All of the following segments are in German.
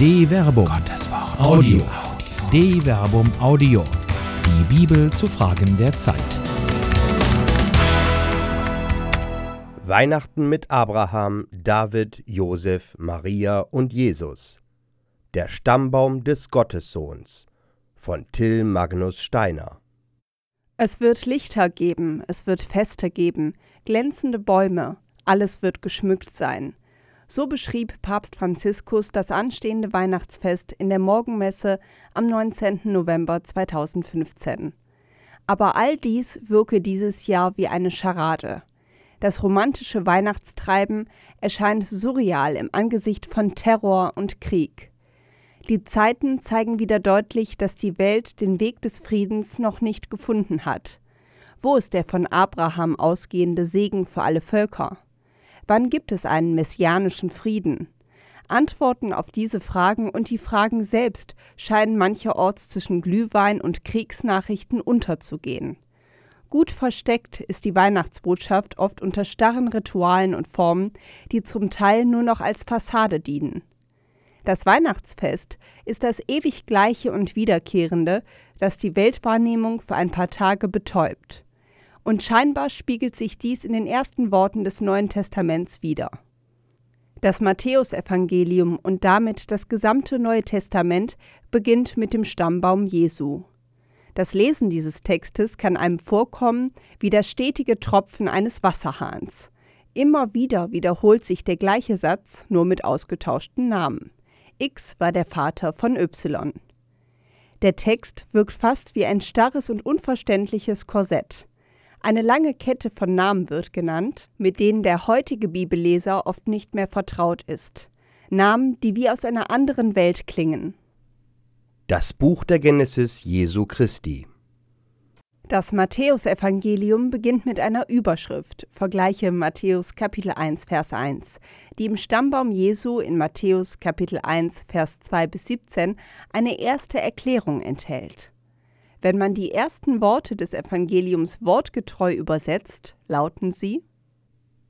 De Verbum. Gottes Wort. Audio. De Verbum Audio. Die Bibel zu Fragen der Zeit. Weihnachten mit Abraham, David, Josef, Maria und Jesus. Der Stammbaum des Gottessohns von Till Magnus Steiner. Es wird Lichter geben, es wird Feste geben, glänzende Bäume, alles wird geschmückt sein. So beschrieb Papst Franziskus das anstehende Weihnachtsfest in der Morgenmesse am 19. November 2015. Aber all dies wirke dieses Jahr wie eine Scharade. Das romantische Weihnachtstreiben erscheint surreal im Angesicht von Terror und Krieg. Die Zeiten zeigen wieder deutlich, dass die Welt den Weg des Friedens noch nicht gefunden hat. Wo ist der von Abraham ausgehende Segen für alle Völker? Wann gibt es einen messianischen Frieden? Antworten auf diese Fragen und die Fragen selbst scheinen mancherorts zwischen Glühwein und Kriegsnachrichten unterzugehen. Gut versteckt ist die Weihnachtsbotschaft oft unter starren Ritualen und Formen, die zum Teil nur noch als Fassade dienen. Das Weihnachtsfest ist das ewig gleiche und wiederkehrende, das die Weltwahrnehmung für ein paar Tage betäubt. Und scheinbar spiegelt sich dies in den ersten Worten des Neuen Testaments wider. Das Matthäusevangelium und damit das gesamte Neue Testament beginnt mit dem Stammbaum Jesu. Das Lesen dieses Textes kann einem vorkommen wie das stetige Tropfen eines Wasserhahns. Immer wieder wiederholt sich der gleiche Satz, nur mit ausgetauschten Namen. X war der Vater von Y. Der Text wirkt fast wie ein starres und unverständliches Korsett. Eine lange Kette von Namen wird genannt, mit denen der heutige Bibelleser oft nicht mehr vertraut ist. Namen, die wie aus einer anderen Welt klingen. Das Buch der Genesis Jesu Christi. Das Matthäusevangelium beginnt mit einer Überschrift, vergleiche Matthäus Kapitel 1 Vers 1, die im Stammbaum Jesu in Matthäus Kapitel 1 Vers 2 bis 17 eine erste Erklärung enthält. Wenn man die ersten Worte des Evangeliums wortgetreu übersetzt, lauten sie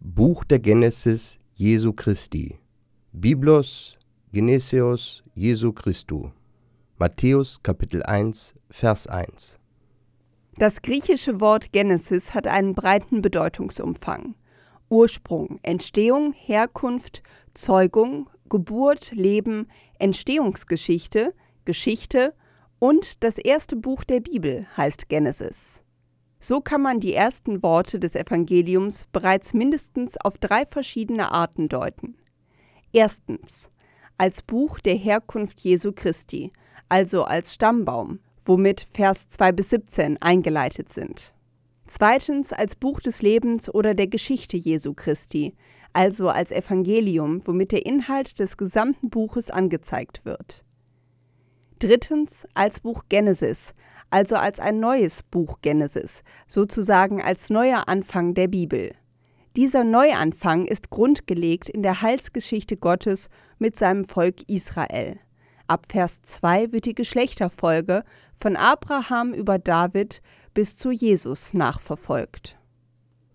Buch der Genesis Jesu Christi. Biblos Geneseos Jesu Christu. Matthäus Kapitel 1 Vers 1. Das griechische Wort Genesis hat einen breiten Bedeutungsumfang. Ursprung, Entstehung, Herkunft, Zeugung, Geburt, Leben, Entstehungsgeschichte, Geschichte und das erste Buch der Bibel heißt Genesis. So kann man die ersten Worte des Evangeliums bereits mindestens auf drei verschiedene Arten deuten. Erstens als Buch der Herkunft Jesu Christi, also als Stammbaum, womit Vers 2 bis 17 eingeleitet sind. Zweitens als Buch des Lebens oder der Geschichte Jesu Christi, also als Evangelium, womit der Inhalt des gesamten Buches angezeigt wird. Drittens als Buch Genesis, also als ein neues Buch Genesis, sozusagen als neuer Anfang der Bibel. Dieser Neuanfang ist grundgelegt in der Heilsgeschichte Gottes mit seinem Volk Israel. Ab Vers 2 wird die Geschlechterfolge von Abraham über David bis zu Jesus nachverfolgt.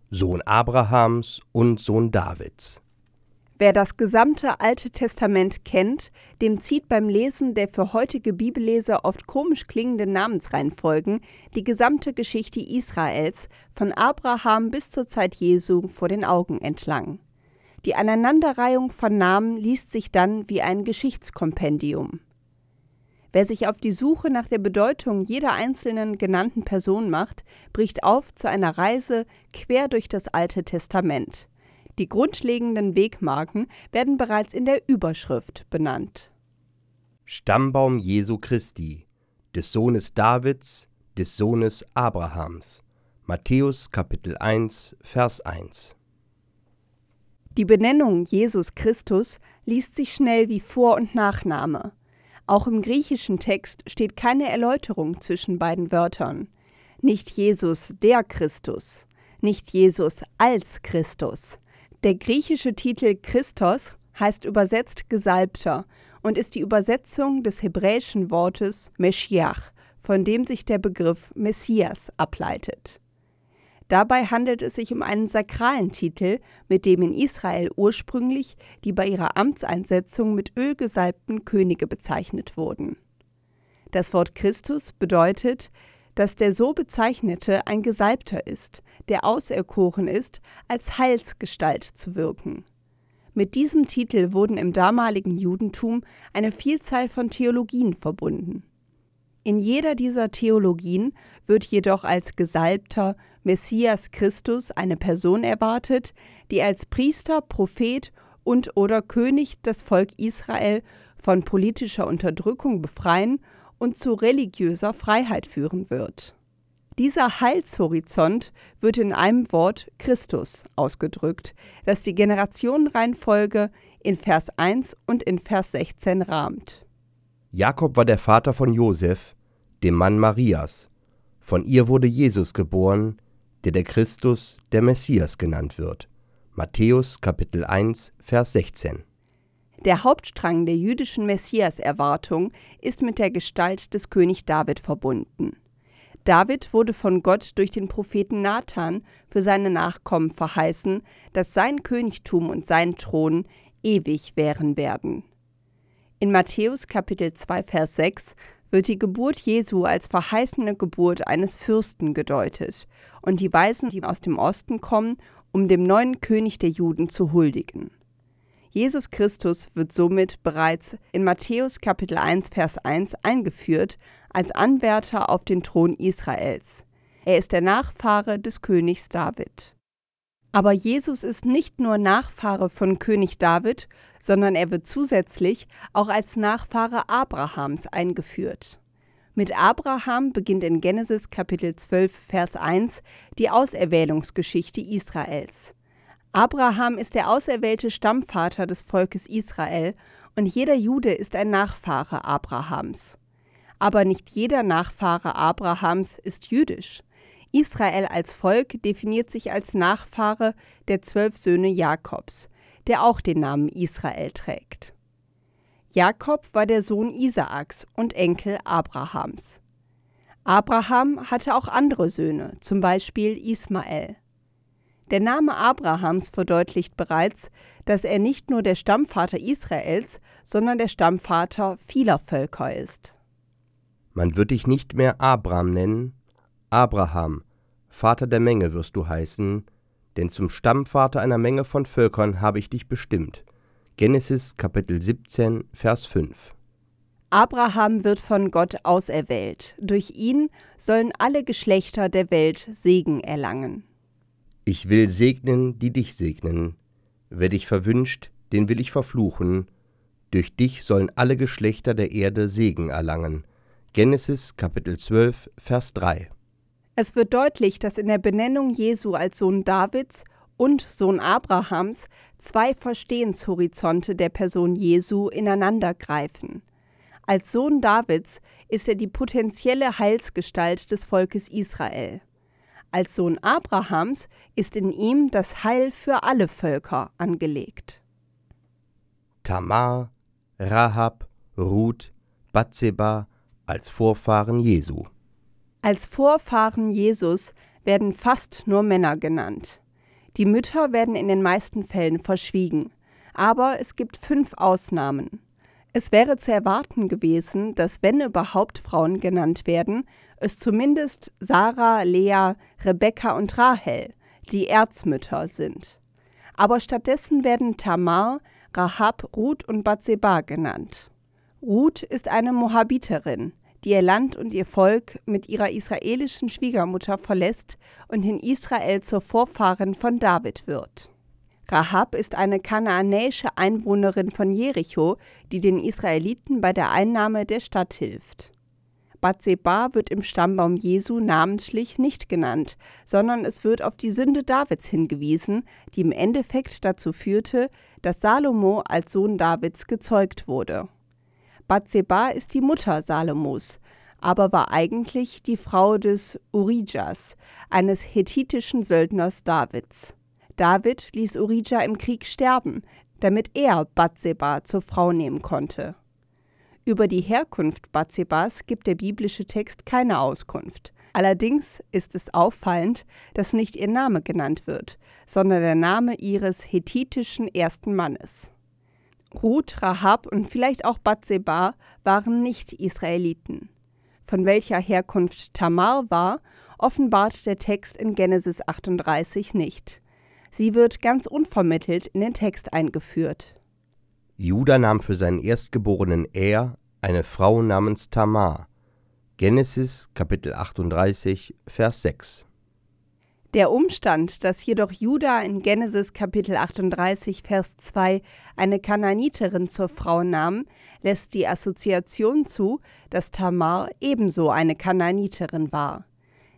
Sohn Abrahams und Sohn Davids. Wer das gesamte Alte Testament kennt, dem zieht beim Lesen der für heutige Bibelleser oft komisch klingenden Namensreihenfolgen die gesamte Geschichte Israels von Abraham bis zur Zeit Jesu vor den Augen entlang. Die Aneinanderreihung von Namen liest sich dann wie ein Geschichtskompendium. Wer sich auf die Suche nach der Bedeutung jeder einzelnen genannten Person macht, bricht auf zu einer Reise quer durch das Alte Testament. Die grundlegenden Wegmarken werden bereits in der Überschrift benannt. Stammbaum Jesu Christi, des Sohnes Davids, des Sohnes Abrahams. Matthäus Kapitel 1, Vers 1. Die Benennung Jesus Christus liest sich schnell wie Vor- und Nachname. Auch im griechischen Text steht keine Erläuterung zwischen beiden Wörtern. Nicht Jesus der Christus, nicht Jesus als Christus, der griechische Titel Christos heißt übersetzt Gesalbter und ist die Übersetzung des hebräischen Wortes Meschiach, von dem sich der Begriff Messias ableitet. Dabei handelt es sich um einen sakralen Titel, mit dem in Israel ursprünglich die bei ihrer Amtseinsetzung mit Öl gesalbten Könige bezeichnet wurden. Das Wort Christus bedeutet, dass der so bezeichnete ein Gesalbter ist, der auserkoren ist, als Heilsgestalt zu wirken. Mit diesem Titel wurden im damaligen Judentum eine Vielzahl von Theologien verbunden. In jeder dieser Theologien wird jedoch als Gesalbter Messias Christus eine Person erwartet, die als Priester, Prophet und oder König das Volk Israel von politischer Unterdrückung befreien und zu religiöser Freiheit führen wird. Dieser Heilshorizont wird in einem Wort Christus ausgedrückt, das die Generationenreihenfolge in Vers 1 und in Vers 16 rahmt. Jakob war der Vater von Josef, dem Mann Marias. Von ihr wurde Jesus geboren, der der Christus, der Messias genannt wird. Matthäus Kapitel 1, Vers 16. Der Hauptstrang der jüdischen Messias-Erwartung ist mit der Gestalt des König David verbunden. David wurde von Gott durch den Propheten Nathan für seine Nachkommen verheißen, dass sein Königtum und sein Thron ewig währen werden. In Matthäus Kapitel 2 Vers 6 wird die Geburt Jesu als verheißene Geburt eines Fürsten gedeutet und die Weisen, die aus dem Osten kommen, um dem neuen König der Juden zu huldigen. Jesus Christus wird somit bereits in Matthäus Kapitel 1 Vers 1 eingeführt als Anwärter auf den Thron Israels. Er ist der Nachfahre des Königs David. Aber Jesus ist nicht nur Nachfahre von König David, sondern er wird zusätzlich auch als Nachfahre Abrahams eingeführt. Mit Abraham beginnt in Genesis Kapitel 12 Vers 1 die Auserwählungsgeschichte Israels. Abraham ist der auserwählte Stammvater des Volkes Israel und jeder Jude ist ein Nachfahre Abrahams. Aber nicht jeder Nachfahre Abrahams ist jüdisch. Israel als Volk definiert sich als Nachfahre der zwölf Söhne Jakobs, der auch den Namen Israel trägt. Jakob war der Sohn Isaaks und Enkel Abrahams. Abraham hatte auch andere Söhne, zum Beispiel Ismael. Der Name Abrahams verdeutlicht bereits, dass er nicht nur der Stammvater Israels, sondern der Stammvater vieler Völker ist. Man wird dich nicht mehr Abram nennen, Abraham, Vater der Menge wirst du heißen, denn zum Stammvater einer Menge von Völkern habe ich dich bestimmt. Genesis Kapitel 17, Vers 5. Abraham wird von Gott auserwählt. Durch ihn sollen alle Geschlechter der Welt Segen erlangen. Ich will segnen, die dich segnen. Wer dich verwünscht, den will ich verfluchen. Durch dich sollen alle Geschlechter der Erde Segen erlangen. Genesis Kapitel 12, Vers 3. Es wird deutlich, dass in der Benennung Jesu als Sohn Davids und Sohn Abrahams zwei Verstehenshorizonte der Person Jesu ineinandergreifen. Als Sohn Davids ist er die potenzielle Heilsgestalt des Volkes Israel. Als Sohn Abrahams ist in ihm das Heil für alle Völker angelegt. Tamar, Rahab, Ruth, Bathseba als Vorfahren Jesu. Als Vorfahren Jesus werden fast nur Männer genannt. Die Mütter werden in den meisten Fällen verschwiegen, aber es gibt fünf Ausnahmen. Es wäre zu erwarten gewesen, dass wenn überhaupt Frauen genannt werden, es zumindest Sarah, Lea, Rebekka und Rahel, die Erzmütter, sind. Aber stattdessen werden Tamar, Rahab, Ruth und Bathseba genannt. Ruth ist eine Moabiterin, die ihr Land und ihr Volk mit ihrer israelischen Schwiegermutter verlässt und in Israel zur Vorfahrin von David wird. Rahab ist eine kanaanäische Einwohnerin von Jericho, die den Israeliten bei der Einnahme der Stadt hilft. Bathseba wird im Stammbaum Jesu namentlich nicht genannt, sondern es wird auf die Sünde Davids hingewiesen, die im Endeffekt dazu führte, dass Salomo als Sohn Davids gezeugt wurde. Bathseba ist die Mutter Salomos, aber war eigentlich die Frau des Urijas, eines hethitischen Söldners Davids. David ließ Urija im Krieg sterben, damit er Bathseba zur Frau nehmen konnte. Über die Herkunft Bathsebas gibt der biblische Text keine Auskunft, Allerdings ist es auffallend, dass nicht ihr Name genannt wird, sondern der Name ihres hethitischen ersten Mannes. Ruth, Rahab und vielleicht auch Bathseba waren nicht Israeliten. Von welcher Herkunft Tamar war, offenbart der Text in Genesis 38 nicht. Sie wird ganz unvermittelt in den Text eingeführt. Judah nahm für seinen erstgeborenen Er eine Frau namens Tamar. Genesis Kapitel 38 Vers 6 der Umstand, dass jedoch Juda in Genesis Kapitel 38 Vers 2 eine Kananiterin zur Frau nahm, lässt die Assoziation zu, dass Tamar ebenso eine Kananiterin war.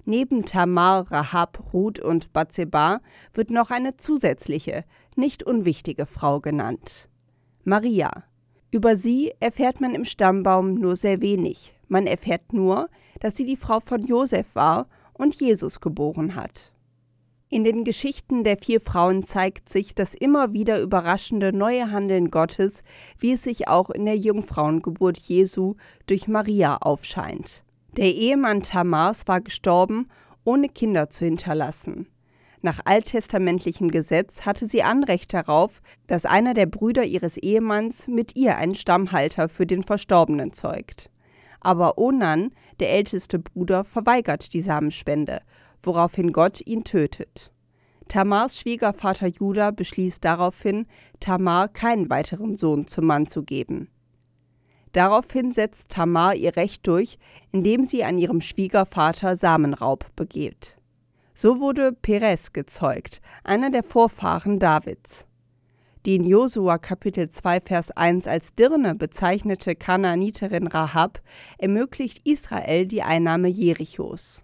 Neben Tamar, Rahab, Ruth und Bathseba wird noch eine zusätzliche, nicht unwichtige Frau genannt. Maria. Über sie erfährt man im Stammbaum nur sehr wenig. Man erfährt nur, dass sie die Frau von Josef war und Jesus geboren hat. In den Geschichten der vier Frauen zeigt sich das immer wieder überraschende neue Handeln Gottes, wie es sich auch in der Jungfrauengeburt Jesu durch Maria aufscheint. Der Ehemann Tamars war gestorben, ohne Kinder zu hinterlassen. Nach alttestamentlichem Gesetz hatte sie Anrecht darauf, dass einer der Brüder ihres Ehemanns mit ihr einen Stammhalter für den Verstorbenen zeugt. Aber Onan, der älteste Bruder, verweigert die Samenspende woraufhin Gott ihn tötet. Tamars Schwiegervater Judah beschließt daraufhin, Tamar keinen weiteren Sohn zum Mann zu geben. Daraufhin setzt Tamar ihr Recht durch, indem sie an ihrem Schwiegervater Samenraub begeht. So wurde Perez gezeugt, einer der Vorfahren Davids. Die in Josua Kapitel 2 Vers 1 als Dirne bezeichnete Kanaaniterin Rahab ermöglicht Israel die Einnahme Jerichos.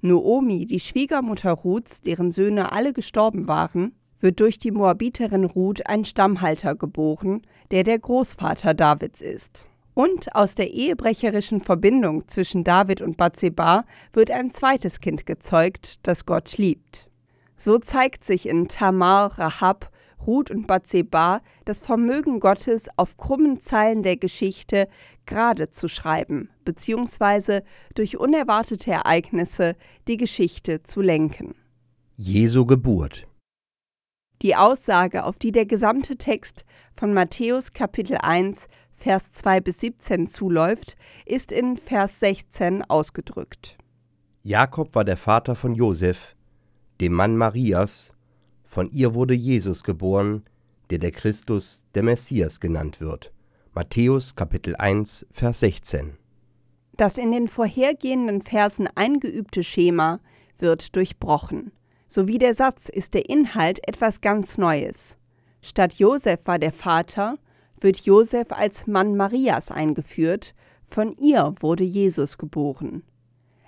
Noomi, die Schwiegermutter Ruths, deren Söhne alle gestorben waren, wird durch die Moabiterin Ruth ein Stammhalter geboren, der der Großvater Davids ist. Und aus der ehebrecherischen Verbindung zwischen David und Bathseba wird ein zweites Kind gezeugt, das Gott liebt. So zeigt sich in Tamar, Rahab Ruth und Bathseba das Vermögen Gottes, auf krummen Zeilen der Geschichte gerade zu schreiben, beziehungsweise durch unerwartete Ereignisse die Geschichte zu lenken. Jesu Geburt Die Aussage, auf die der gesamte Text von Matthäus Kapitel 1, Vers 2 bis 17 zuläuft, ist in Vers 16 ausgedrückt. Jakob war der Vater von Josef, dem Mann Marias, von ihr wurde Jesus geboren, der der Christus, der Messias genannt wird. Matthäus Kapitel 1, Vers 16. Das in den vorhergehenden Versen eingeübte Schema wird durchbrochen. Sowie der Satz ist der Inhalt etwas ganz Neues. Statt Josef war der Vater, wird Josef als Mann Marias eingeführt, von ihr wurde Jesus geboren.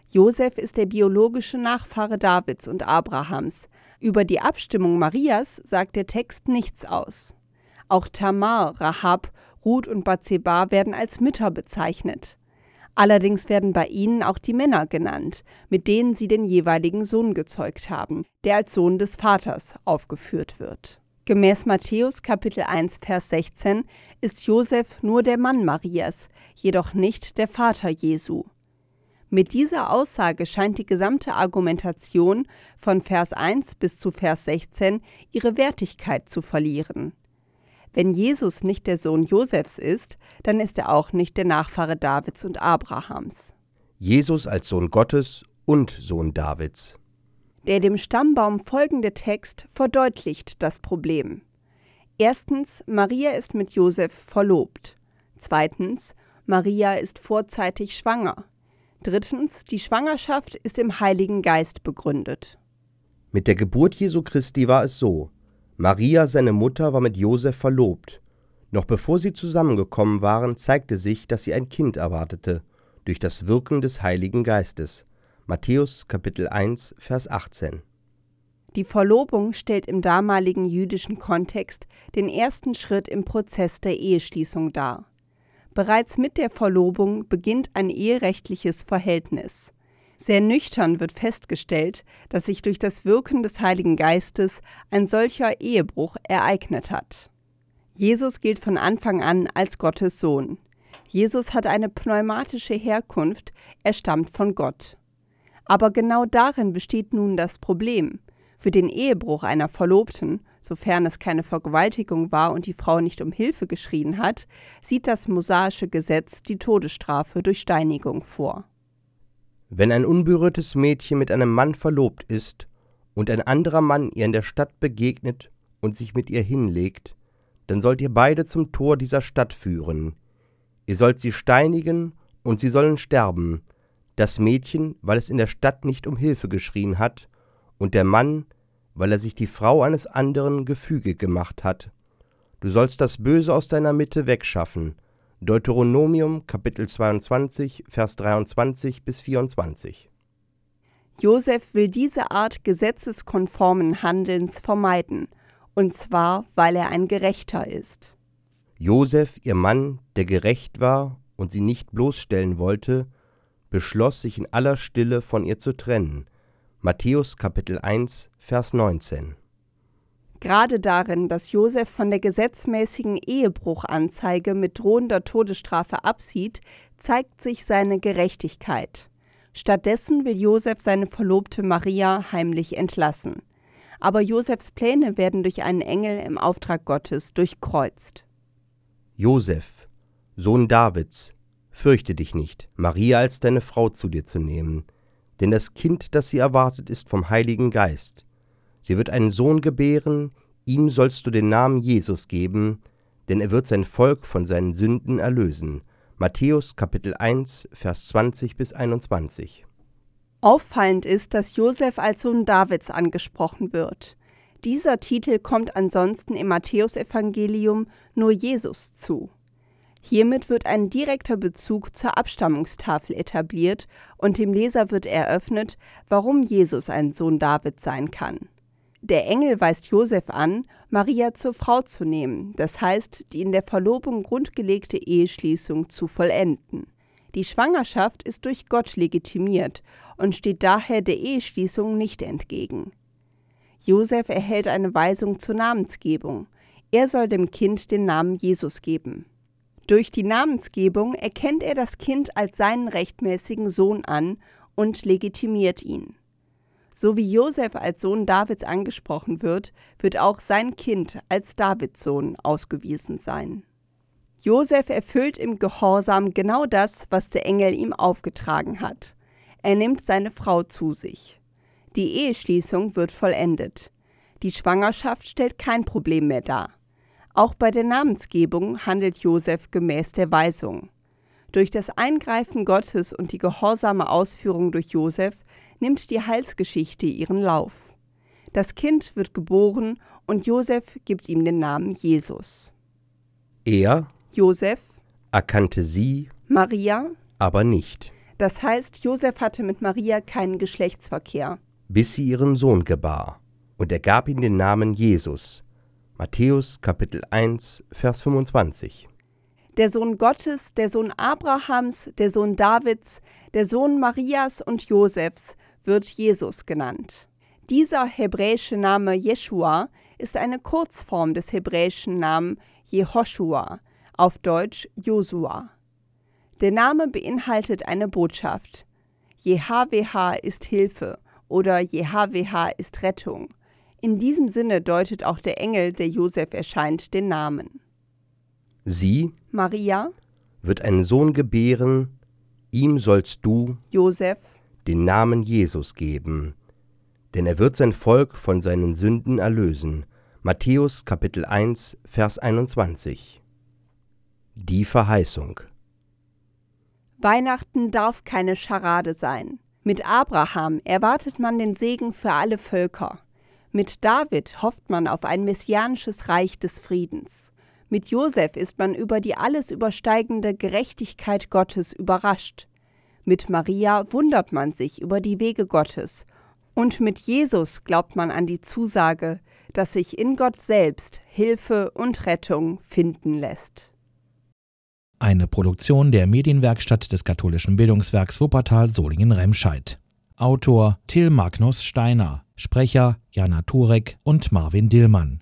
Josef ist der biologische Nachfahre Davids und Abrahams, über die Abstimmung Marias sagt der Text nichts aus. Auch Tamar, Rahab, Ruth und Bathseba werden als Mütter bezeichnet. Allerdings werden bei ihnen auch die Männer genannt, mit denen sie den jeweiligen Sohn gezeugt haben, der als Sohn des Vaters aufgeführt wird. Gemäß Matthäus Kapitel 1 Vers 16 ist Josef nur der Mann Marias, jedoch nicht der Vater Jesu. Mit dieser Aussage scheint die gesamte Argumentation von Vers 1 bis zu Vers 16 ihre Wertigkeit zu verlieren. Wenn Jesus nicht der Sohn Josefs ist, dann ist er auch nicht der Nachfahre Davids und Abrahams. Jesus als Sohn Gottes und Sohn Davids. Der dem Stammbaum folgende Text verdeutlicht das Problem. Erstens, Maria ist mit Josef verlobt. Zweitens, Maria ist vorzeitig schwanger. Drittens, die Schwangerschaft ist im Heiligen Geist begründet. Mit der Geburt Jesu Christi war es so. Maria, seine Mutter, war mit Josef verlobt. Noch bevor sie zusammengekommen waren, zeigte sich, dass sie ein Kind erwartete, durch das Wirken des Heiligen Geistes. Matthäus Kapitel 1, Vers 18. Die Verlobung stellt im damaligen jüdischen Kontext den ersten Schritt im Prozess der Eheschließung dar. Bereits mit der Verlobung beginnt ein eherechtliches Verhältnis. Sehr nüchtern wird festgestellt, dass sich durch das Wirken des Heiligen Geistes ein solcher Ehebruch ereignet hat. Jesus gilt von Anfang an als Gottes Sohn. Jesus hat eine pneumatische Herkunft, er stammt von Gott. Aber genau darin besteht nun das Problem. Für den Ehebruch einer Verlobten, sofern es keine Vergewaltigung war und die Frau nicht um Hilfe geschrien hat, sieht das mosaische Gesetz die Todesstrafe durch Steinigung vor. Wenn ein unberührtes Mädchen mit einem Mann verlobt ist und ein anderer Mann ihr in der Stadt begegnet und sich mit ihr hinlegt, dann sollt ihr beide zum Tor dieser Stadt führen. Ihr sollt sie steinigen und sie sollen sterben, das Mädchen, weil es in der Stadt nicht um Hilfe geschrien hat, und der Mann, weil er sich die Frau eines anderen gefügig gemacht hat. Du sollst das Böse aus deiner Mitte wegschaffen. Deuteronomium Kapitel 22, Vers 23 bis 24. Josef will diese Art gesetzeskonformen Handelns vermeiden, und zwar, weil er ein Gerechter ist. Josef, ihr Mann, der gerecht war und sie nicht bloßstellen wollte, beschloss, sich in aller Stille von ihr zu trennen. Matthäus Kapitel 1, Vers 19. Gerade darin, dass Josef von der gesetzmäßigen Ehebruchanzeige mit drohender Todesstrafe absieht, zeigt sich seine Gerechtigkeit. Stattdessen will Josef seine Verlobte Maria heimlich entlassen. Aber Josefs Pläne werden durch einen Engel im Auftrag Gottes durchkreuzt. Josef, Sohn Davids, Fürchte dich nicht, Maria als deine Frau zu dir zu nehmen, denn das Kind, das sie erwartet, ist vom Heiligen Geist. Sie wird einen Sohn gebären, ihm sollst du den Namen Jesus geben, denn er wird sein Volk von seinen Sünden erlösen. Matthäus Kapitel 1, Vers 20 bis 21. Auffallend ist, dass Josef als Sohn Davids angesprochen wird. Dieser Titel kommt ansonsten im Matthäusevangelium nur Jesus zu. Hiermit wird ein direkter Bezug zur Abstammungstafel etabliert und dem Leser wird eröffnet, warum Jesus ein Sohn Davids sein kann. Der Engel weist Josef an, Maria zur Frau zu nehmen, das heißt, die in der Verlobung grundgelegte Eheschließung zu vollenden. Die Schwangerschaft ist durch Gott legitimiert und steht daher der Eheschließung nicht entgegen. Josef erhält eine Weisung zur Namensgebung. Er soll dem Kind den Namen Jesus geben. Durch die Namensgebung erkennt er das Kind als seinen rechtmäßigen Sohn an und legitimiert ihn. So wie Josef als Sohn Davids angesprochen wird, wird auch sein Kind als Davids Sohn ausgewiesen sein. Josef erfüllt im Gehorsam genau das, was der Engel ihm aufgetragen hat. Er nimmt seine Frau zu sich. Die Eheschließung wird vollendet. Die Schwangerschaft stellt kein Problem mehr dar. Auch bei der Namensgebung handelt Josef gemäß der Weisung. Durch das Eingreifen Gottes und die gehorsame Ausführung durch Josef nimmt die Heilsgeschichte ihren Lauf. Das Kind wird geboren und Josef gibt ihm den Namen Jesus. Er, Josef, erkannte sie, Maria, aber nicht. Das heißt, Josef hatte mit Maria keinen Geschlechtsverkehr. Bis sie ihren Sohn gebar. Und er gab ihm den Namen Jesus, Matthäus Kapitel 1, Vers 25. Der Sohn Gottes, der Sohn Abrahams, der Sohn Davids, der Sohn Marias und Josefs wird Jesus genannt. Dieser hebräische Name Jeschua ist eine Kurzform des hebräischen Namen Jehoshua, auf Deutsch Josua. Der Name beinhaltet eine Botschaft. JHWH ist Hilfe oder JHWH ist Rettung. In diesem Sinne deutet auch der Engel, der Josef erscheint, den Namen. Sie, Maria, wird einen Sohn gebären, ihm sollst du, Josef, den Namen Jesus geben, denn er wird sein Volk von seinen Sünden erlösen. Matthäus Kapitel 1, Vers 21. Die Verheißung. Weihnachten darf keine Scharade sein. Mit Abraham erwartet man den Segen für alle Völker. Mit David hofft man auf ein messianisches Reich des Friedens. Mit Josef ist man über die alles übersteigende Gerechtigkeit Gottes überrascht. Mit Maria wundert man sich über die Wege Gottes. Und mit Jesus glaubt man an die Zusage, dass sich in Gott selbst Hilfe und Rettung finden lässt. Eine Produktion der Medienwerkstatt des katholischen Bildungswerks Wuppertal Solingen-Remscheid. Autor Till Magnus Steiner Sprecher Jana Turek und Marvin Dillmann